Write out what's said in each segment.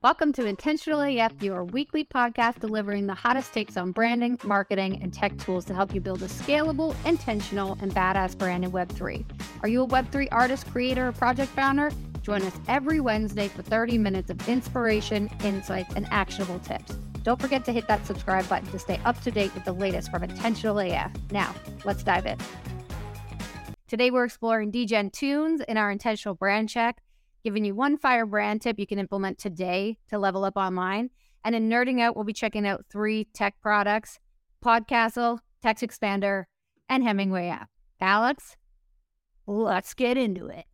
Welcome to Intentional AF, your weekly podcast delivering the hottest takes on branding, marketing, and tech tools to help you build a scalable, intentional, and badass brand in Web3. Are you a Web3 artist, creator, or project founder? Join us every Wednesday for 30 minutes of inspiration, insights, and actionable tips. Don't forget to hit that subscribe button to stay up to date with the latest from Intentional AF. Now, let's dive in. Today, we're exploring Degen Toonz in our intentional brand check giving you one firebrand tip you can implement today to level up online. And in Nerding Out, we'll be checking out three tech products Podcastle, Text Expander, and Hemingway app. Alex, let's get into it.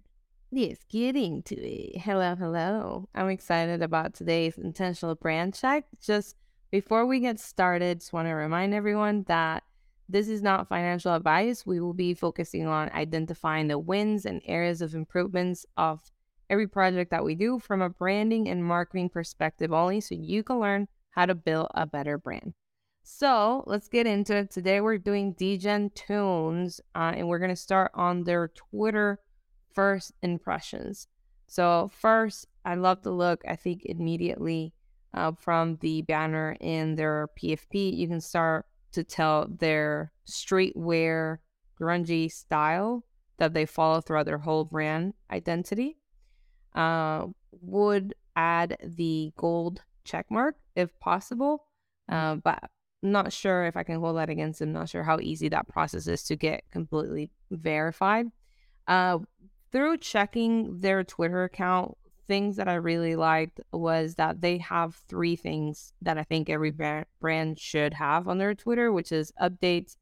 Let's get into it. Hello, hello. I'm excited about today's intentional brand check. Just before we get started, just want to remind everyone that this is not financial advice. We will be focusing on identifying the wins and areas of improvements of every project that we do from a branding and marketing perspective only so you can learn how to build a better brand. So let's get into it. Today we're doing Degen Toonz uh, and we're going to start on their Twitter first impressions. So, first, I love the look. I think immediately uh, from the banner in their PFP, you can start to tell their streetwear, grungy style that they follow throughout their whole brand identity uh, would add the gold check mark if possible. Mm. Uh, but not sure if I can hold that against him. Not sure how easy that process is to get completely verified. Uh, through checking their Twitter account, things that I really liked was that they have three things that I think every brand should have on their Twitter, which is updates,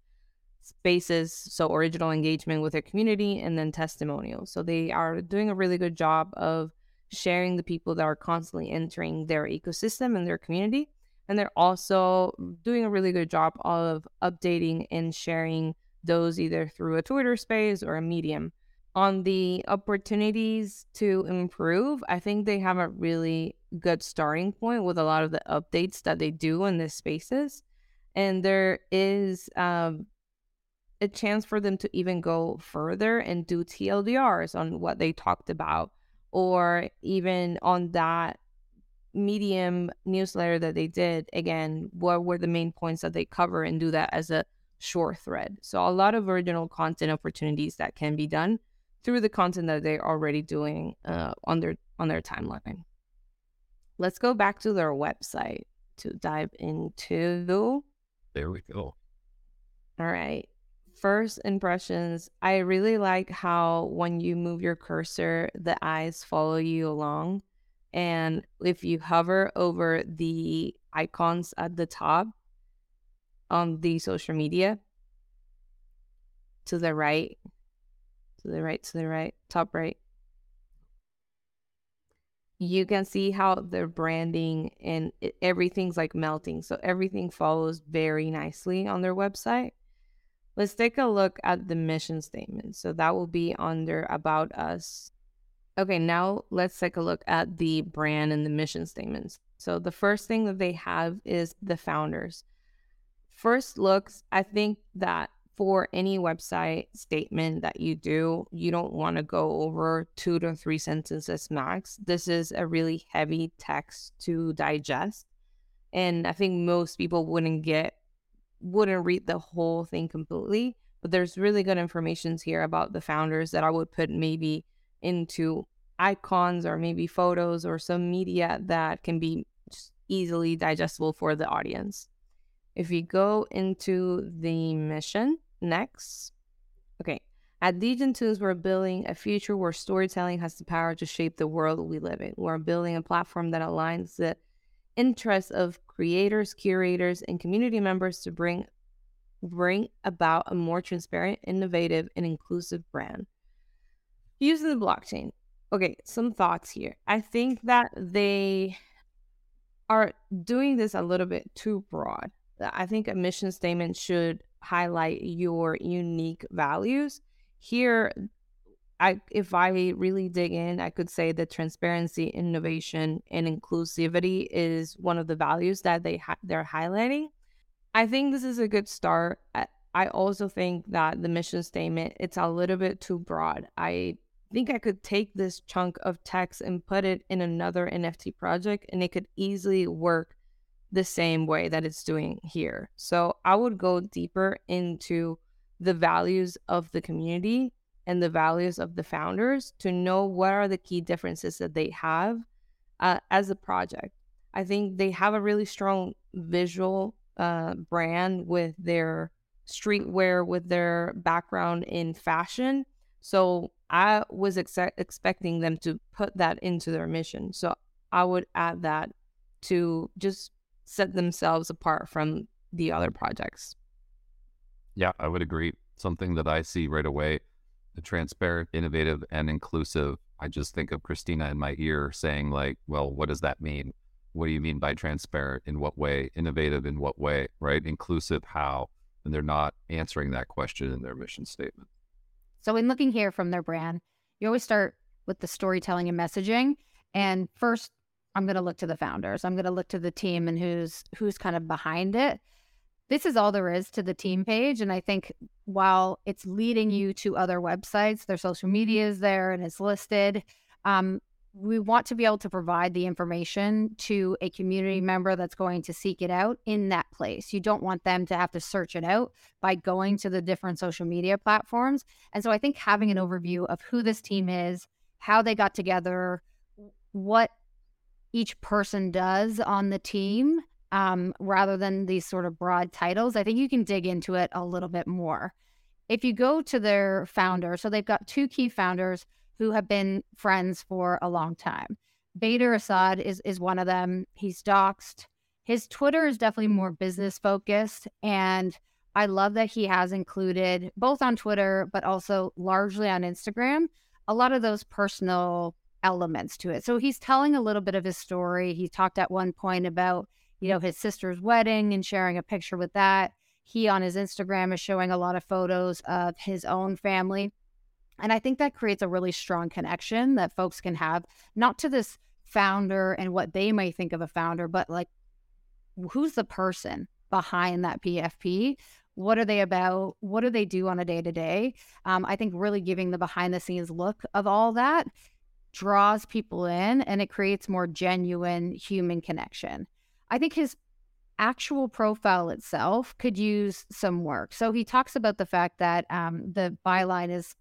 spaces, so original engagement with their community, and then testimonials. So they are doing a really good job of sharing the people that are constantly entering their ecosystem and their community. And they're also doing a really good job of updating and sharing those either through a Twitter space or a medium. On the opportunities to improve, I think they have a really good starting point with a lot of the updates that they do in these spaces. And there is um, a chance for them to even go further and do TLDRs on what they talked about, or even on that medium newsletter that they did. Again, what were the main points that they cover and do that as a short thread. So, a lot of original content opportunities that can be done through the content that they're already doing uh, on their on their timeline. Let's go back to their website to dive into. There we go. All right first impressions, I really like how when you move your cursor, the eyes follow you along. And if you hover over the icons at the top on the social media, to the right, to the right, to the right, top right, you can see how the branding and everything's like melting. So everything follows very nicely on their website. Let's take a look at the mission statement. So that will be under About Us. Okay, now let's take a look at the brand and the mission statements. So the first thing that they have is the founders. First looks, I think that for any website statement that you do, you don't want to go over two to three sentences max. This is a really heavy text to digest. And I think most people wouldn't get wouldn't read the whole thing completely, but there's really good information here about the founders that I would put maybe into icons or maybe photos or some media that can be easily digestible for the audience. If you go into the mission next, okay, at Degen Toonz, we're building a future where storytelling has the power to shape the world we live in. We're building a platform that aligns the interests of creators, curators, and community members to bring bring about a more transparent, innovative, and inclusive brand. Using the blockchain. Okay, some thoughts here. I think that they are doing this a little bit too broad. I think a mission statement should highlight your unique values. Here, I if I really dig in, I could say that transparency, innovation, and inclusivity is one of the values that they ha- they're highlighting. I think this is a good start. I, also think that the mission statement it's a little bit too broad. I think I could take this chunk of text and put it in another NFT project and it could easily work the same way that it's doing here. So I would go deeper into the values of the community and the values of the founders to know what are the key differences that they have uh, as a project. I think they have a really strong visual uh, brand with their streetwear, with their background in fashion. So I was ex- expecting them to put that into their mission. So I would add that to just set themselves apart from the other projects. Yeah, I would agree. Something that I see right away transparent, innovative, and inclusive. I just think of Kristina in my ear saying, like, well, what does that mean? What do you mean by transparent? In what way? Innovative in what way? Right? Inclusive how? And they're not answering that question in their mission statement. So, in looking here from their brand, you always start with the storytelling and messaging. And first, I'm going to look to the founders. I'm going to look to the team and who's who's kind of behind it this is all there is to the team page. And I think while it's leading you to other websites, their social media is there and it's listed. Um, we want to be able to provide the information to a community member that's going to seek it out in that place. You don't want them to have to search it out by going to the different social media platforms. And so I think having an overview of who this team is, how they got together, what each person does on the team um, rather than these sort of broad titles, I think you can dig into it a little bit more. If you go to their founder, so they've got two key founders who have been friends for a long time. Bader Assad is is one of them. He's doxxed. His Twitter is definitely more business focused, and I love that he has included both on Twitter but also largely on Instagram a lot of those personal elements to it. So he's telling a little bit of his story. He talked at one point about you know, his sister's wedding and sharing a picture with that. He on his Instagram is showing a lot of photos of his own family. And I think that creates a really strong connection that folks can have, not to this founder and what they may think of a founder, but like who's the person behind that PFP? What are they about? What do they do on a day to day? I think really giving the behind the scenes look of all that draws people in and it creates more genuine human connection. I think his actual profile itself could use some work. So he talks about the fact that um, the byline is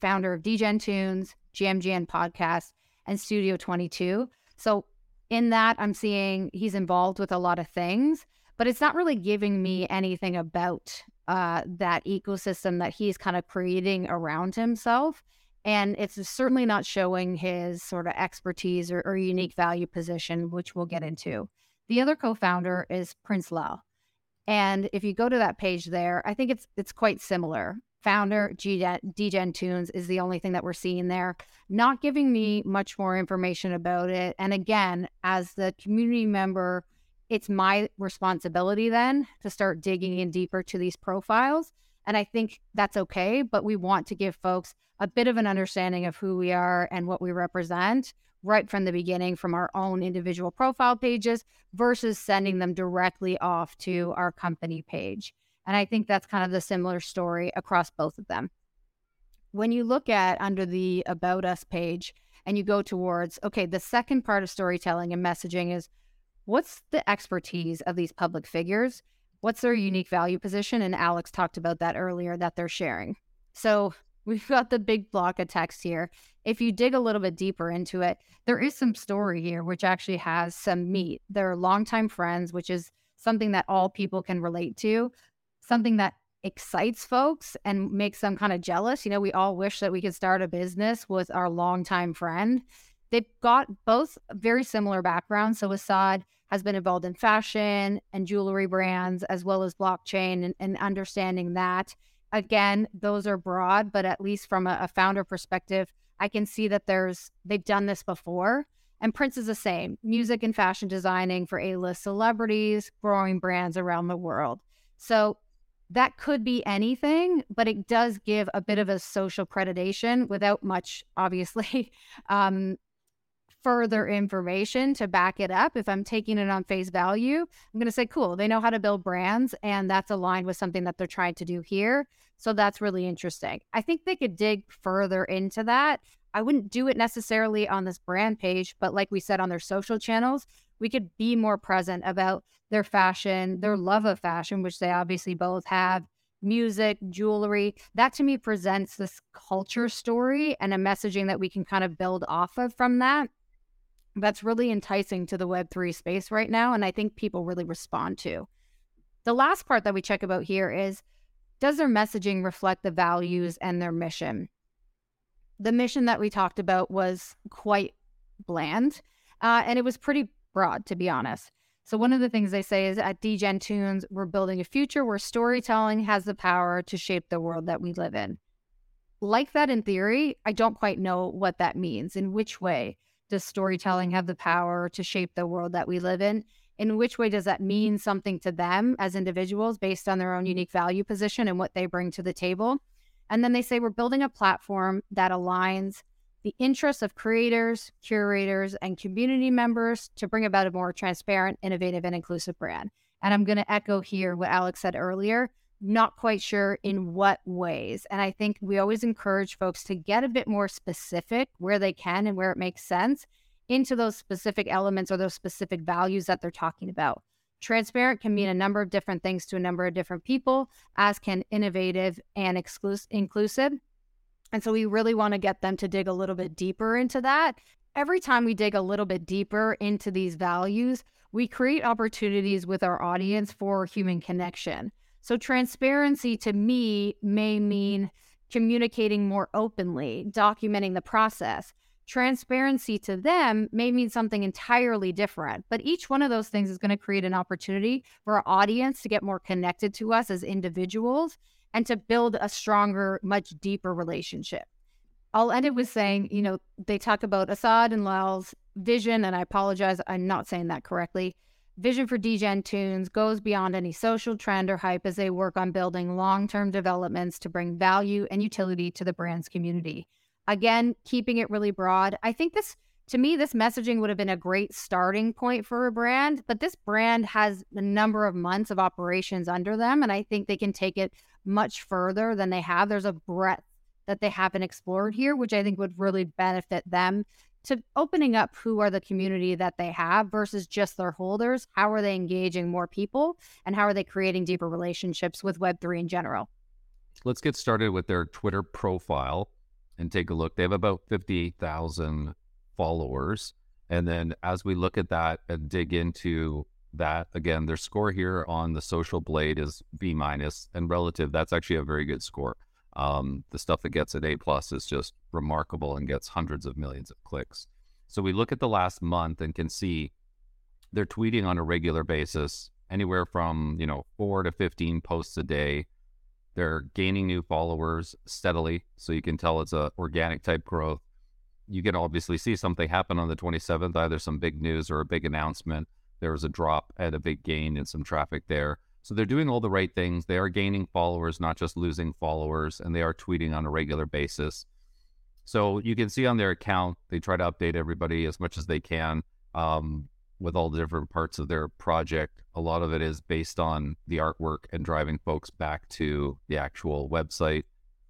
founder of Degen Toonz, GMGN Podcast, and Studio 22. So in that, I'm seeing he's involved with a lot of things, but it's not really giving me anything about uh, that ecosystem that he's kind of creating around himself. And it's certainly not showing his sort of expertise or, or unique value position, which we'll get into. The other co-founder is Prince Lal. And if you go to that page there, I think it's it's quite similar. Founder Degen Toonz is the only thing that we're seeing there, not giving me much more information about it. And again, as the community member, it's my responsibility then to start digging in deeper to these profiles. And I think that's okay, but we want to give folks a bit of an understanding of who we are and what we represent right from the beginning from our own individual profile pages versus sending them directly off to our company page. And I think that's kind of the similar story across both of them. When you look at under the About Us page and you go towards, okay, the second part of storytelling and messaging is what's the expertise of these public figures? What's their unique value position? And Alex talked about that earlier that they're sharing. So We've got the big block of text here. If you dig a little bit deeper into it, there is some story here, which actually has some meat. They're longtime friends, which is something that all people can relate to, something that excites folks and makes them kind of jealous. You know, we all wish that we could start a business with our longtime friend. They've got both very similar backgrounds. So Assad has been involved in fashion and jewelry brands as well as blockchain and, and understanding that again, those are broad, but at least from a, a, founder perspective, I can see that there's they've done this before. And Prince is the same music and fashion designing for A list celebrities, growing brands around the world. So that could be anything, but it does give a bit of a social accreditation without much, obviously, um, further information to back it up. If I'm taking it on face value, I'm going to say, cool, they know how to build brands and that's aligned with something that they're trying to do here. So that's really interesting. I think they could dig further into that. I wouldn't do it necessarily on this brand page, but like we said on their social channels, we could be more present about their fashion, their love of fashion, which they obviously both have, music, jewelry. That to me presents this culture story and a messaging that we can kind of build off of from that. That's really enticing to the Web3 space right now. And I think people really respond to. The last part that we check about here is does their messaging reflect the values and their mission? The mission that we talked about was quite bland uh, and it was pretty broad, to be honest. So one of the things they say is at Degen Toonz, we're building a future where storytelling has the power to shape the world that we live in. Like that in theory, I don't quite know what that means. In which way does storytelling have the power to shape the world that we live in? In which way does that mm-hmm. mean something to them as individuals based on their own mm-hmm. unique value position and what they bring to the table? And then they say we're building a platform that aligns the interests of creators, curators, and community members to bring about a more transparent, innovative, and inclusive brand. And I'm going to echo here what Alex said earlier. Not quite sure in what ways. And I think we always encourage folks to get a bit more specific where they can and where it makes sense into those specific elements or those specific values that they're talking about. Transparent can mean a number of different things to a number of different people, as can innovative and exclusive, inclusive. And so we really want to get them to dig a little bit deeper into that. Every time we dig a little bit deeper into these values, we create opportunities with our audience for human connection. So, transparency to me may mm-hmm. mean communicating more openly, documenting the process. Transparency to them may mean something entirely different, but each one of those things is going to create an opportunity for our audience to get more connected to us as individuals and to build a stronger, much deeper relationship. I'll end it with saying, you know, they talk about Assad and Lal's vision, and I apologize, I'm not saying that correctly. Vision for Degen Toonz goes beyond any social trend or hype as they work on building long term developments to bring value and utility to the brand's community. Again, keeping it really broad. I think this to me, this messaging would have been a great starting point for a brand, but this brand has a number of months of operations under them. And I think they can take it much further than they have. There's a breadth that they haven't explored here, which I think would really benefit them to opening up who are the community that they have versus just their holders. How are they engaging more people and how are they creating deeper relationships with Web3 in general? Let's get started with their Twitter profile and take a look. They have about 58,000 followers. And then as we look at that and dig into that, again, their score here on the social blade is B minus and relative. That's actually a very good score. Um, the stuff that gets an A plus is just remarkable and gets hundreds of millions of clicks. So we look at the last month and can see they're tweeting on a regular basis, anywhere from you know four to fifteen posts a day. They're gaining new followers steadily, so you can tell it's a organic type growth you can obviously see something happen on the 27th, either some big news or a big announcement. There was a drop and a big gain in some traffic there. So they're doing all the right things. They are gaining followers, not just losing followers, and they are tweeting on a regular basis. So you can see on their account, they try to update everybody as much as they can um, with all the different parts of their project. A lot of it is based on the artwork and driving folks back to the actual website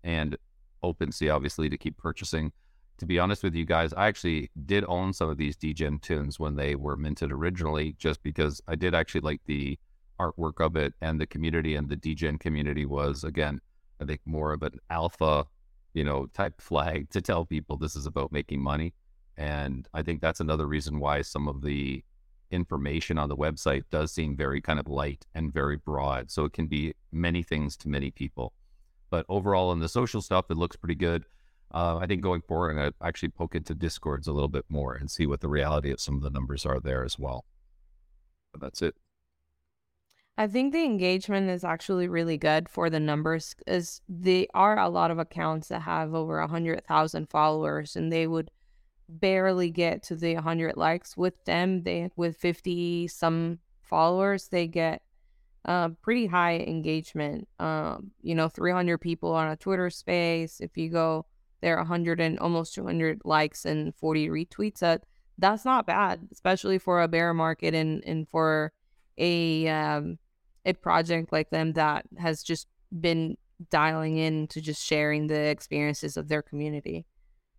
and OpenSea, obviously, to keep purchasing to be honest with you guys, I actually did own some of these Degen Toonz when they were minted originally, just because I did actually like the artwork of it and the community and the Degen community was again, I think more of an alpha, you know, type flag to tell people this is about making money. And I think that's another reason why some of the information on the website does seem very kind of light and very broad. So it can be many things to many people. But overall, in the social stuff, it looks pretty good uh, I think going forward, I'm going to actually poke into Discords a little bit more and see what the reality of some of the numbers are there as well. But that's it. I think the engagement is actually really good for the numbers as there are a lot of accounts that have over a hundred thousand followers and they would barely get to the hundred likes. With them, they with fifty some followers, they get uh, pretty high engagement. Um, you know, three hundred people on a Twitter space. If you go there are 100 and almost 200 likes and 40 retweets. That that's not bad, especially for a bear market and and for a um a project like them that has just been dialing in to just sharing the experiences of their community.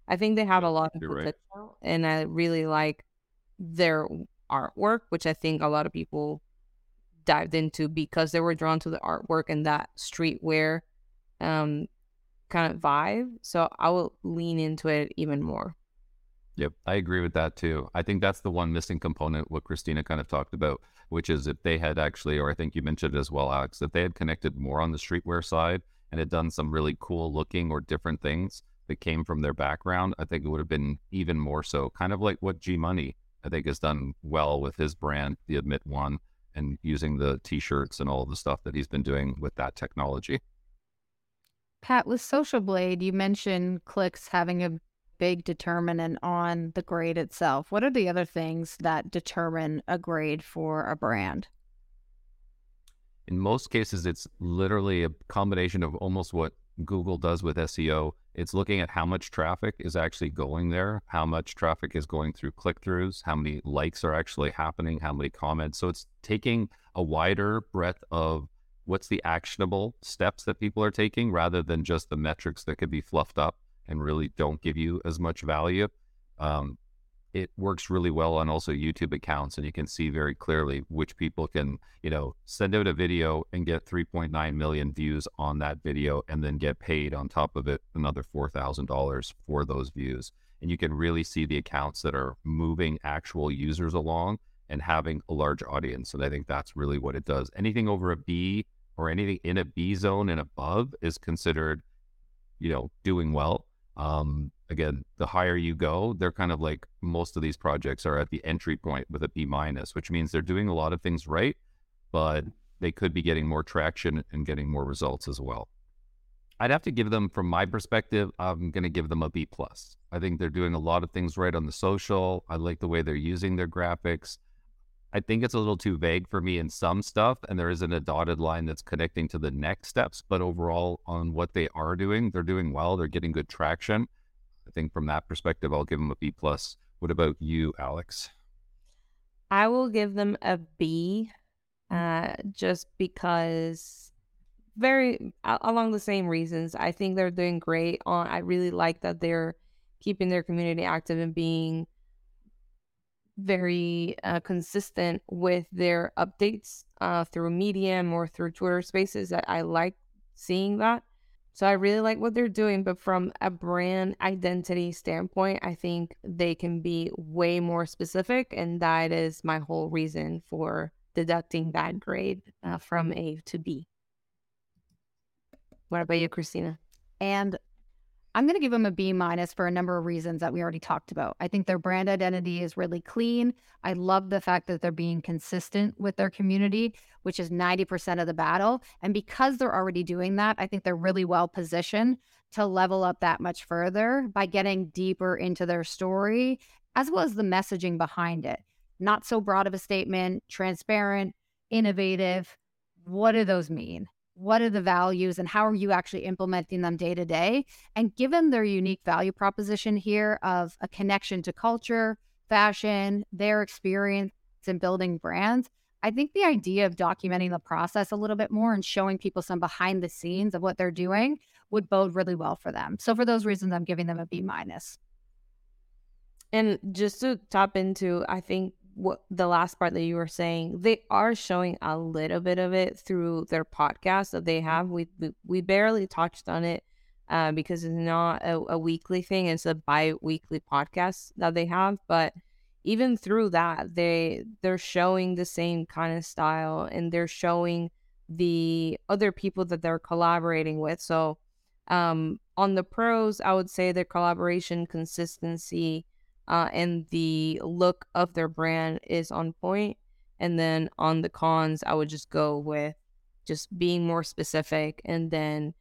I think they have a lot of You're right. potential, and I really like their artwork, which I think a lot of people dived into because they were drawn to the artwork and that streetwear um kind of vibe. So I will lean into it even more. Yep, I agree with that too. I think that's the one missing component, what Kristina kind of talked about, which is if they had actually, or I think you mentioned as well, Alex, if they had connected more on the streetwear side and had done some really cool looking or different things that came from their background, I think it would have been even more so. Kind of like what G Money, I think, has done well with his brand, the Admit One, and using the t shirts and all the stuff that he's been doing with that technology. Pat, with Social Blade, you mentioned clicks having a big determinant on the grade itself. What are the other things that determine a grade for a brand? in most cases, it's literally a combination of almost what Google does with SEO. It's looking at how much traffic is actually going there, how much traffic is going through click throughs, how many likes are actually happening, how many comments. So it's taking a wider breadth of what's the actionable steps that people are taking rather than just the metrics that could be fluffed up and really don't give you as much value. Um, it works really well on also YouTube accounts, and you can see very clearly which people can, you know, send out a video and get 3.9 million views on that video, and then get paid on top of it another four thousand dollars for those views. And you can really see the accounts that are moving actual users along and having a large audience. And I think that's really what it does. Anything over a B or anything in a B zone and above is considered, you know, doing well. Um, again, the higher you go, they're kind of like most of these projects are at the entry point with a B minus, which means they're doing a lot of things right, but they could be getting more traction and getting more results as well. I'd have to give them, from my perspective, I'm going to give them a B plus. I think they're doing a lot of things right on the social. I like the way they're using their graphics. I think it's a little too vague for me in some stuff, and there isn't a dotted line that's connecting to the next steps. But overall, on what they are doing, they're doing well. They're getting good traction. I think from that perspective, I'll give them a B plus. What about you, Alex? I will give them a B, uh, just because very along the same reasons. I think they're doing great. On I really like that they're keeping their community active and being very uh, consistent with their updates uh, through Medium or through Twitter Spaces. That I like seeing that. So I really like what they're doing, but from a brand identity standpoint, I think they can be way more specific, and that is my whole reason for deducting that grade uh, from A to B. What about you, Kristina? And I'm going to give them a B minus for a number of reasons that we already talked about. I think their brand identity is really clean. I love the fact that they're being consistent with their community, which is 90% of the battle. And because they're already doing that, I think they're really well positioned to level up that much further by getting deeper into their story, as well as the messaging behind it. Not so broad of a statement, transparent, innovative. What do those mean? What are the values and how are you actually implementing them day to day? And given their mm-hmm. unique value proposition here of a connection to culture fashion their experience in building brands. I think the idea of documenting the process a little bit more and showing people some behind the scenes of what they're doing would bode really well for them. So for those reasons i'm giving them a b minus. And just to tap into i think what the last part that you were saying, they are showing a little bit of it through their podcast that they have. We we barely touched on it uh, because it's not a, a weekly thing; it's a bi-weekly podcast that they have. But even through that, they they're showing the same kind of style, and they're showing the other people that they're collaborating with. So um, on the pros, I would say their collaboration consistency uh, and the look of their brand is on point. And then on the cons, I would just go with just being more specific and then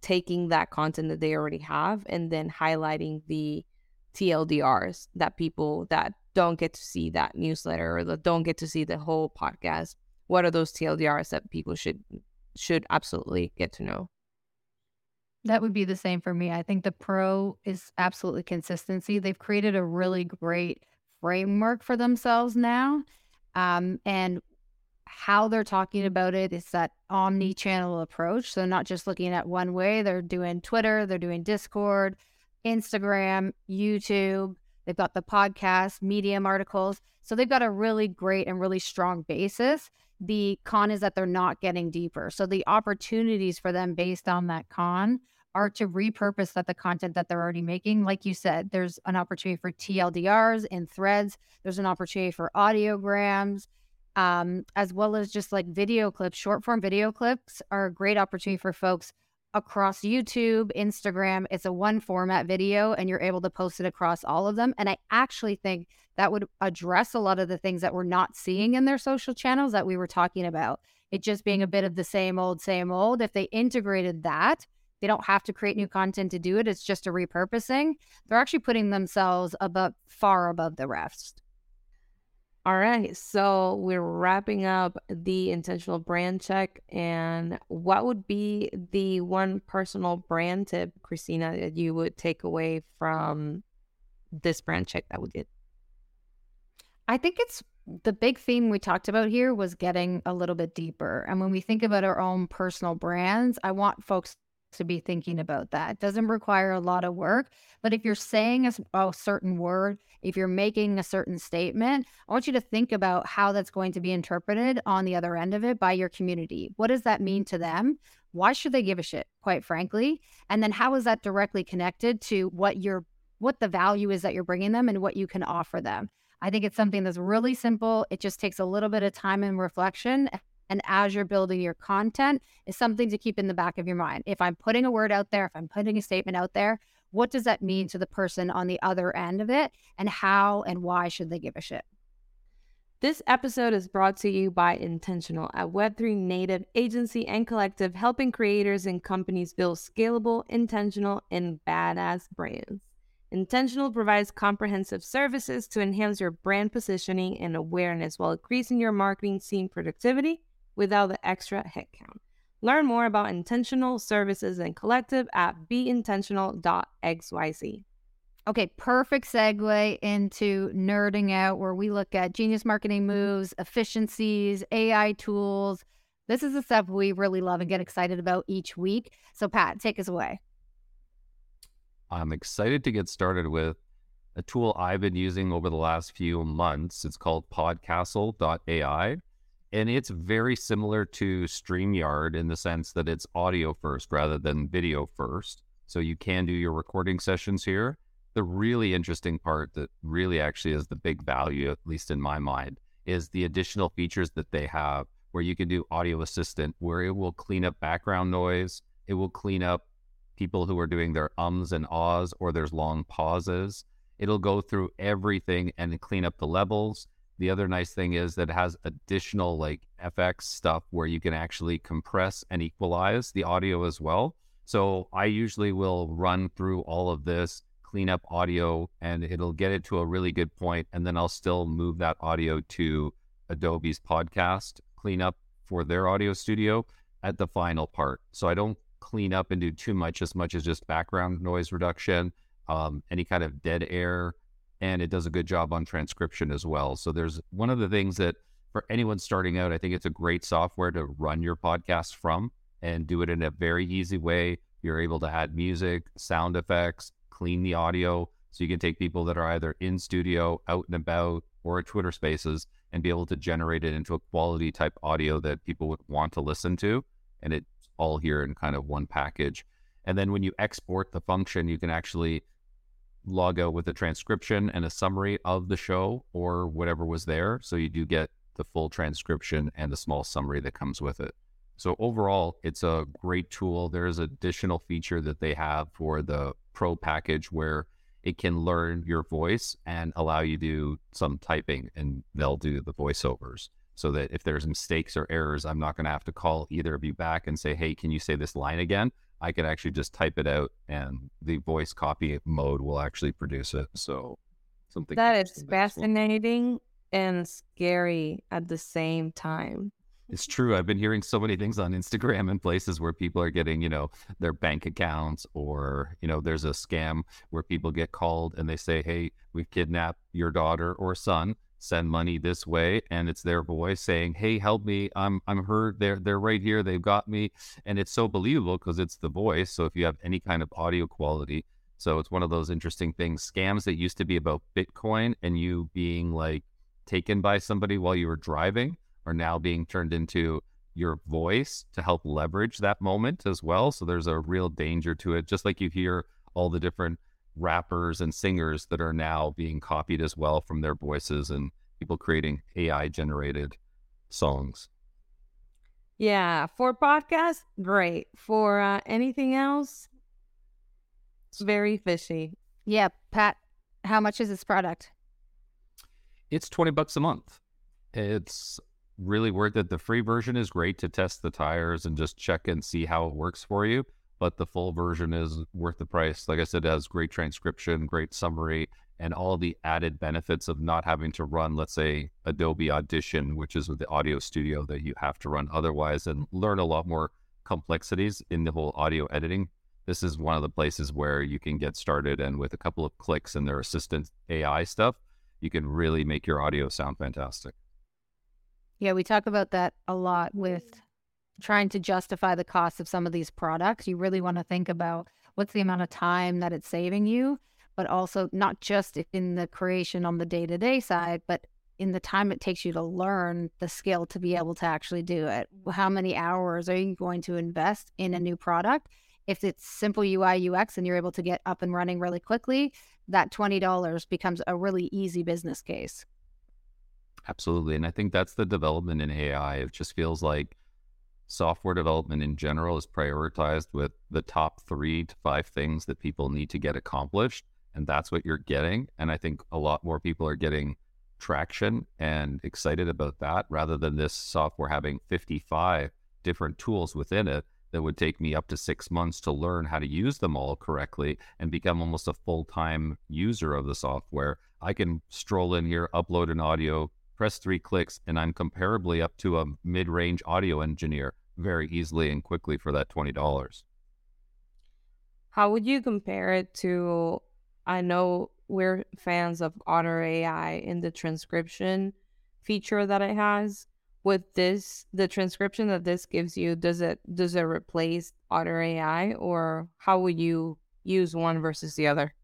taking that content that they already have and then highlighting the TLDRs that people that don't get to see that newsletter or that don't get to see the whole podcast. What are those TLDRs that people should should absolutely get to know? That would be the same for me. I think the pro is absolutely consistency. They've created a really great framework for themselves now. Um, and how they're talking about it is that omni channel approach. So, not just looking at one way, they're doing Twitter, they're doing Discord, Instagram, YouTube, they've got the podcast, Medium articles. So, they've got a really great and really strong basis. The con is that they're not getting deeper. So, the opportunities for them based on that con are to repurpose that the content that they're already making. Like you said, there's an opportunity for TLDRs and threads, there's an opportunity for audiograms um, as well as just like video clips. Short form video clips are a great opportunity for folks across YouTube, Instagram. It's a one format video and you're able to post it across all of them. And I actually think that would address a lot of the things that we're not seeing in their social channels that we were talking about. It just being a bit of the same old, same old. If they integrated that, they don't have to create new content to do it. It's just a repurposing. They're actually putting themselves above far above the rest. All right, so we're wrapping up the intentional brand check. And what would be the one personal brand tip, Kristina, that you would take away from this brand check that we did? I think it's the big theme we talked about here was getting a little bit deeper. And when we think about our own personal brands, I want folks to be thinking about that. It doesn't require a lot of work, but if you're saying a, a, certain word, if you're making a certain statement, I want you to think about how that's going to be interpreted on the other end of it by your community. What does that mean to mm-hmm. them? Why should they give a shit, quite frankly? And then how is that directly connected to what your what the value is that you're bringing them and what you can offer them? I think it's something that's really simple. It just takes a little bit of time and reflection and as you're building your content is something to keep in the back of your mind. If I'm putting a word out there, if I'm putting a statement out there, what does that mean to the person on the other end of it? And how and why should they give a shit? This episode is brought to you by Intentional, a Web3 native agency and collective helping creators and companies build scalable, intentional, and badass brands. Intentional provides comprehensive services to enhance your brand positioning and awareness while increasing your marketing team productivity without the extra headcount. Learn more about intentional services and collective at beintentional.xyz. Okay, perfect segue into nerding out where we look at genius marketing mm-hmm. moves, efficiencies, AI tools. This is the stuff we really love and get excited about each week. So, Pat, take us away. I'm excited to get started with a tool I've been using over the last few months. It's called podcastle.ai. And it's very similar to StreamYard in the sense that it's audio first rather than video first. So you can do your recording sessions here. The really interesting part that really actually is the big value, at least in my mind, is the additional features that they have where you can do audio assistant, where it will clean up background noise. It will clean up people who are doing their ums and ahs or there's long pauses. It'll go through everything and clean up the levels. The other nice thing is that it has additional like FX stuff where you can actually compress and equalize the audio as well. So I usually will run through all of this, clean up audio, and it'll get it to a really good point, and then I'll still move that audio to Adobe's podcast cleanup for their audio studio at the final part. So I don't clean up and do too much as much as just background noise reduction, um, any kind of dead air, and it does a good job on transcription as well. So there's one of the things that for anyone starting out, I think it's a great software to run your podcast from and do it in a very easy way. You're able to add music, sound effects, clean the audio. So you can take people that are either in studio, out and about, or at Twitter spaces and be able to generate it into a quality type audio that people would want to listen to. And it's all here in kind of one package. And then when you export the function, you can actually log out with a transcription and a summary of the show or whatever was there. So you do get the full transcription and the small summary that comes with it. So overall, it's a great tool. There's additional feature that they have for the pro package where it can learn your voice and allow you to do some typing and they'll do the voiceovers so that if there's mistakes or errors, I'm not going to have to call either of you back and say, hey, can you say this line again? I can actually just type it out and the voice copy mode will actually produce it. So something that is fascinating and scary at the same time. It's true. I've been hearing so many things on Instagram and places where people are getting, you know, their bank accounts or, you know, there's a scam where people get called and they say, Hey, we've kidnapped your daughter or son. Send money this way. And it's their voice saying, Hey, help me. I'm I'm hurt. They're they're right here. They've got me. And it's so believable because it's the voice. So if you have any kind of audio quality, so it's one of those interesting things. Scams that used to be about Bitcoin and you being like taken by somebody while you were driving are now being turned into your voice to help leverage that moment as well. So there's a real danger to it, just like you hear all the different rappers and singers that are now being copied as well from their voices and people creating AI generated songs. Yeah, for podcasts, great. For uh, anything else, it's very fishy. Yeah, Pat, how much is this product? It's 20 bucks a month. It's really worth it. The free version is great to test the tires and just check and see how it works for you. But the full version is worth the price. Like I said, it has great transcription, great summary, and all the added benefits of not having to run, let's say, Adobe Audition, which is the audio studio that you have to run otherwise, and learn a lot more complexities in the whole audio editing. This is one of the places where you can get started, and with a couple of clicks and their assistant AI stuff, you can really make your audio sound fantastic. Yeah, we talk about that a lot with trying to justify the cost of some of these products. You really want to think about what's the amount of time that it's saving you, but also not just in the creation on the day to day side, but in the time it takes you to learn the skill to be able to actually do it. How many hours are you going to invest in a new product? If it's simple UI, UX, and you're able to get up and running really quickly, that $20 becomes a really easy business case. Absolutely. And I think that's the development in AI. It just feels like software development in general is prioritized with the top three to five things that people need to get accomplished. And that's what you're getting. And I think a lot more people are getting traction and excited about that rather than this software having 55 different tools within it that would take me up to six months to learn how to use them all correctly and become almost a full time user of the software. I can stroll in here, upload an audio, press three clicks, and I'm comparably up to a mid range audio engineer very easily and quickly for that $20. How would you compare it to? I know we're fans of Otter AI in the transcription feature that it has. With this, the transcription that this gives you, does it does it replace Otter AI, or how would you use one versus the other?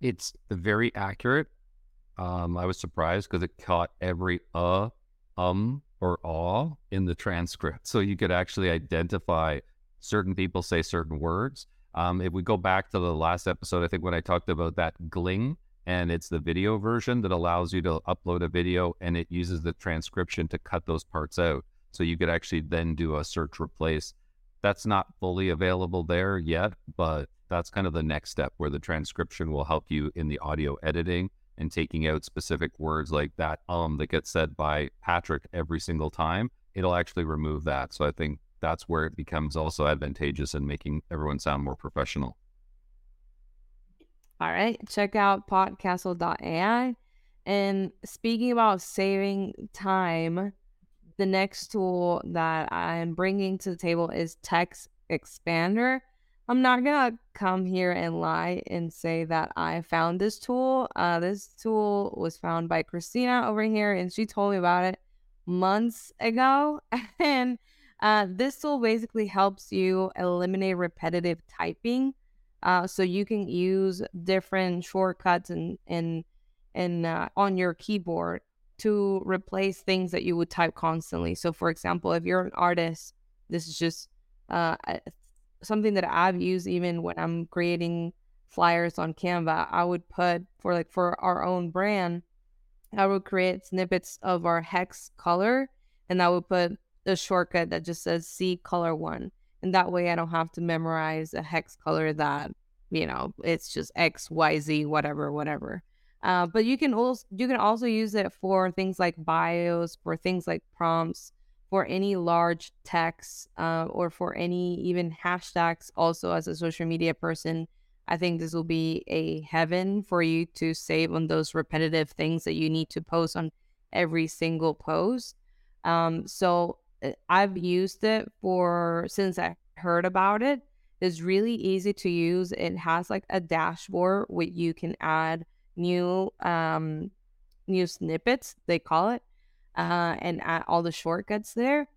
It's very accurate um, I was surprised because it caught every uh, um, or aw in the transcript. So you could actually identify certain people say certain words. Um, if we go back to the last episode, I think when I talked about that gling, and it's the video version that allows you to upload a video and it uses the transcription to cut those parts out. So you could actually then do a search replace. That's not fully available there yet, but that's kind of the next step where the transcription will help you in the audio editing and taking out specific words like that um that gets said by Patrick every single time, it'll actually remove that. So I think that's where it becomes also advantageous in making everyone sound more professional. All right, check out podcastle.ai. And speaking about saving time, the next tool that I'm bringing to the table is Text Expander. I'm not gonna come here and lie and say that I found this tool. Uh, this tool was found by Kristina over here, and she told me about it months ago. and uh, this tool basically helps you eliminate repetitive typing, uh, so you can use different shortcuts and and and uh, on your keyboard to replace things that you would type constantly. So, for example, if you're an artist, this is just uh, something that I've used even when I'm creating flyers on Canva. I would put for like for our own brand, I would create snippets of our hex color and I would put a shortcut that just says C color one. And that way I don't have to memorize a hex color that, you know, it's just X, Y, Z, whatever, whatever. Uh, but you can also you can also use it for things like bios, for things like prompts, for any large text uh, or for any even hashtags also as a social media person i think this will be a heaven for you to save on those repetitive things that you need to post on every single post Um, so uh, I've used it for since I heard about it. It's really easy to use. It has like a dashboard where you can add new um new snippets, they call it, uh, and all the shortcuts there.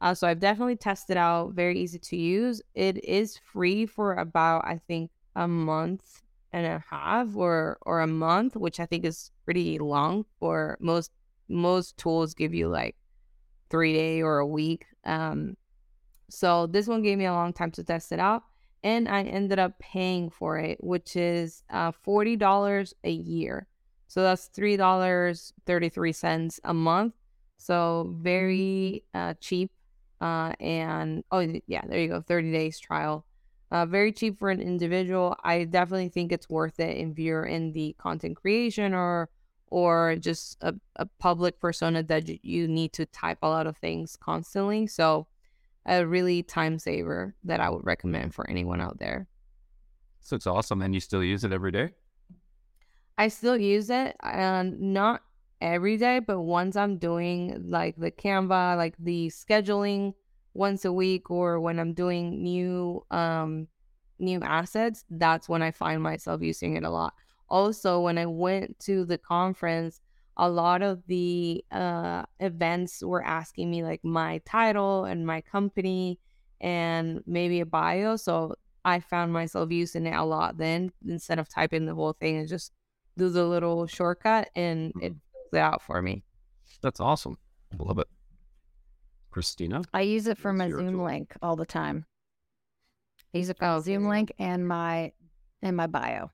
Uh, so I've definitely tested out. Very easy to use. It is free for about I think a month and a half or or a month, which I think is pretty long for most most tools give you like three day or a week. Um, so this one gave me a long time to test it out, and I ended up paying for it, which is uh, forty dollars a year. So that's three dollars thirty three cents a month. So very uh, cheap. Uh, and oh yeah, there you go, thirty days trial. Uh, very cheap for an individual. I definitely think it's worth it if you're in the content creation or or just a, a public persona that you need to type a lot of things constantly. So, a really time saver that I would recommend for anyone out there. So it's awesome, and you still use it every day. I still use it, and not every day, but once I'm doing like the Canva, like the scheduling once a week, or when I'm doing new um new assets, that's when I find myself using it a lot also when i went to the conference a lot of the uh, events were asking me like my title and my company and maybe a bio so i found myself using it a lot then instead of typing the whole thing and just do the little shortcut and it mm-hmm. It out for me. That's awesome. I love it. Kristina? I use it for my zoom tool? link all the time. I use it for oh, zoom link and my and my bio.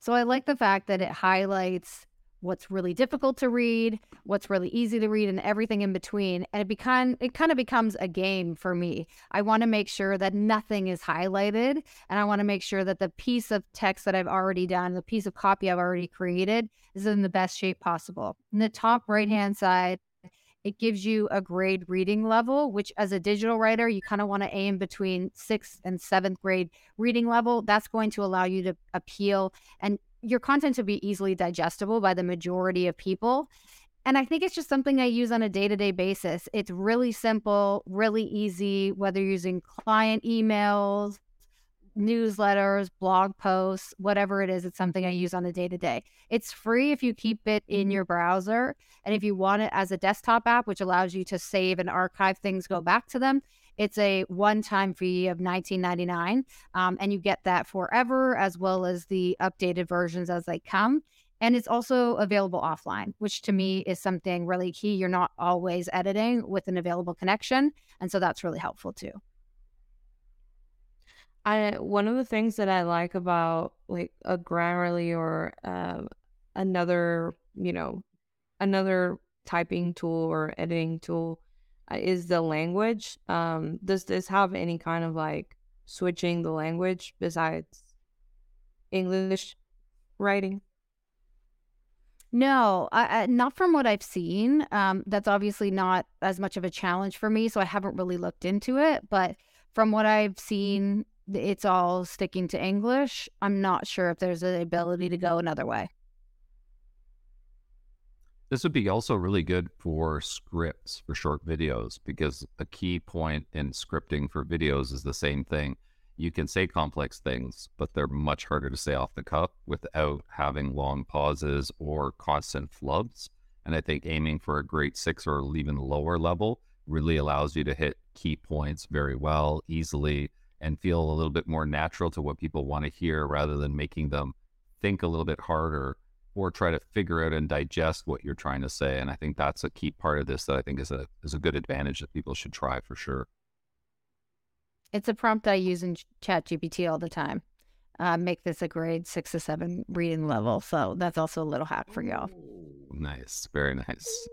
So I like the fact that it highlights what's really difficult to read, what's really easy to read, and everything in between. And it become it kind of becomes a game for me. I want to make sure that nothing is highlighted, and I want to make sure that the piece of text that I've already done, the piece of copy I've already created, is in the best shape possible. In the top right hand side, it gives you a grade reading level, which as a digital writer, you kind of want to aim between sixth and seventh grade reading level. That's going to allow you to appeal and your content to be easily digestible by the majority of people. And I think it's just something I use on a day to day basis. It's really simple, really easy, whether you're using client emails, newsletters, blog posts, whatever it is, it's something I use on a day to day. It's free if you keep it in mm-hmm. your browser. And if you want it as a desktop app, which allows you to save and archive things, go back to them, it's a one time fee of $19.99. Um, and you get that forever, as well as the updated versions as they come. And it's also available offline, which to me is something really key. You're not always editing with an available connection. And so that's really helpful too. I one of the things that I like about like a Grammarly or uh, another, you know, another typing tool or editing tool is the language. Um, does this have any kind of like switching the language besides English writing? No, I, not from what I've seen. Um, that's obviously not as much of a challenge for me, so I haven't really looked into it. But from what I've seen, it's all sticking to English. I'm not sure if there's an ability to go another way. This would be also really good for scripts for short videos because a key point in scripting for videos is the same thing. You can say complex things, but they're much harder to say off the cuff without having long pauses or constant flubs. And I think aiming for a grade six or even lower level really allows you to hit key points very well, easily, and feel a little bit more natural to what people want to hear rather than making them think a little bit harder or try to figure out and digest what you're trying to say. And I think that's a key part of this that I think is a is a good advantage that people should try for sure. It's a prompt I use in ChatGPT all the time. Uh, make this a grade six to seven reading level. So that's also a little hack for y'all. Nice, very nice.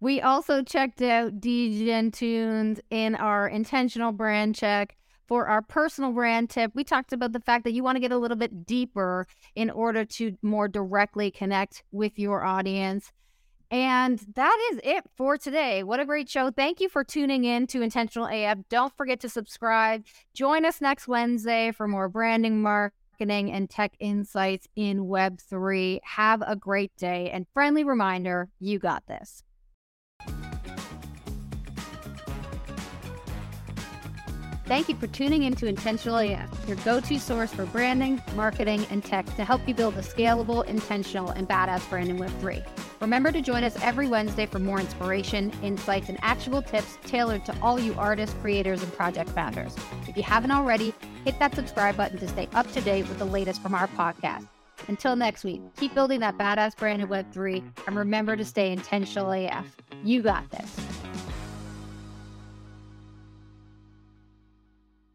We also checked out Degen Toonz in our intentional brand check. For our personal brand tip, we talked about the fact that you want to get a little bit deeper in order to more directly connect with your audience. And that is it for today. What a great show. Thank you for tuning in to Intentional AF. Don't forget to subscribe. Join us next Wednesday for more branding, marketing, and tech insights in Web3. Have a great day and friendly reminder you got this. Thank you for tuning in to Intentional AF, your go to source for branding, marketing, and tech to help you build a scalable, intentional, and badass brand in Web3. Remember to join us every Wednesday for more inspiration, insights, and actionable tips tailored to all you artists, creators, and project founders. If you haven't already, hit that subscribe button to stay up to date with the latest from our podcast. Until next week, keep building that badass brand in Web3 and remember to stay intentional AF. You got this.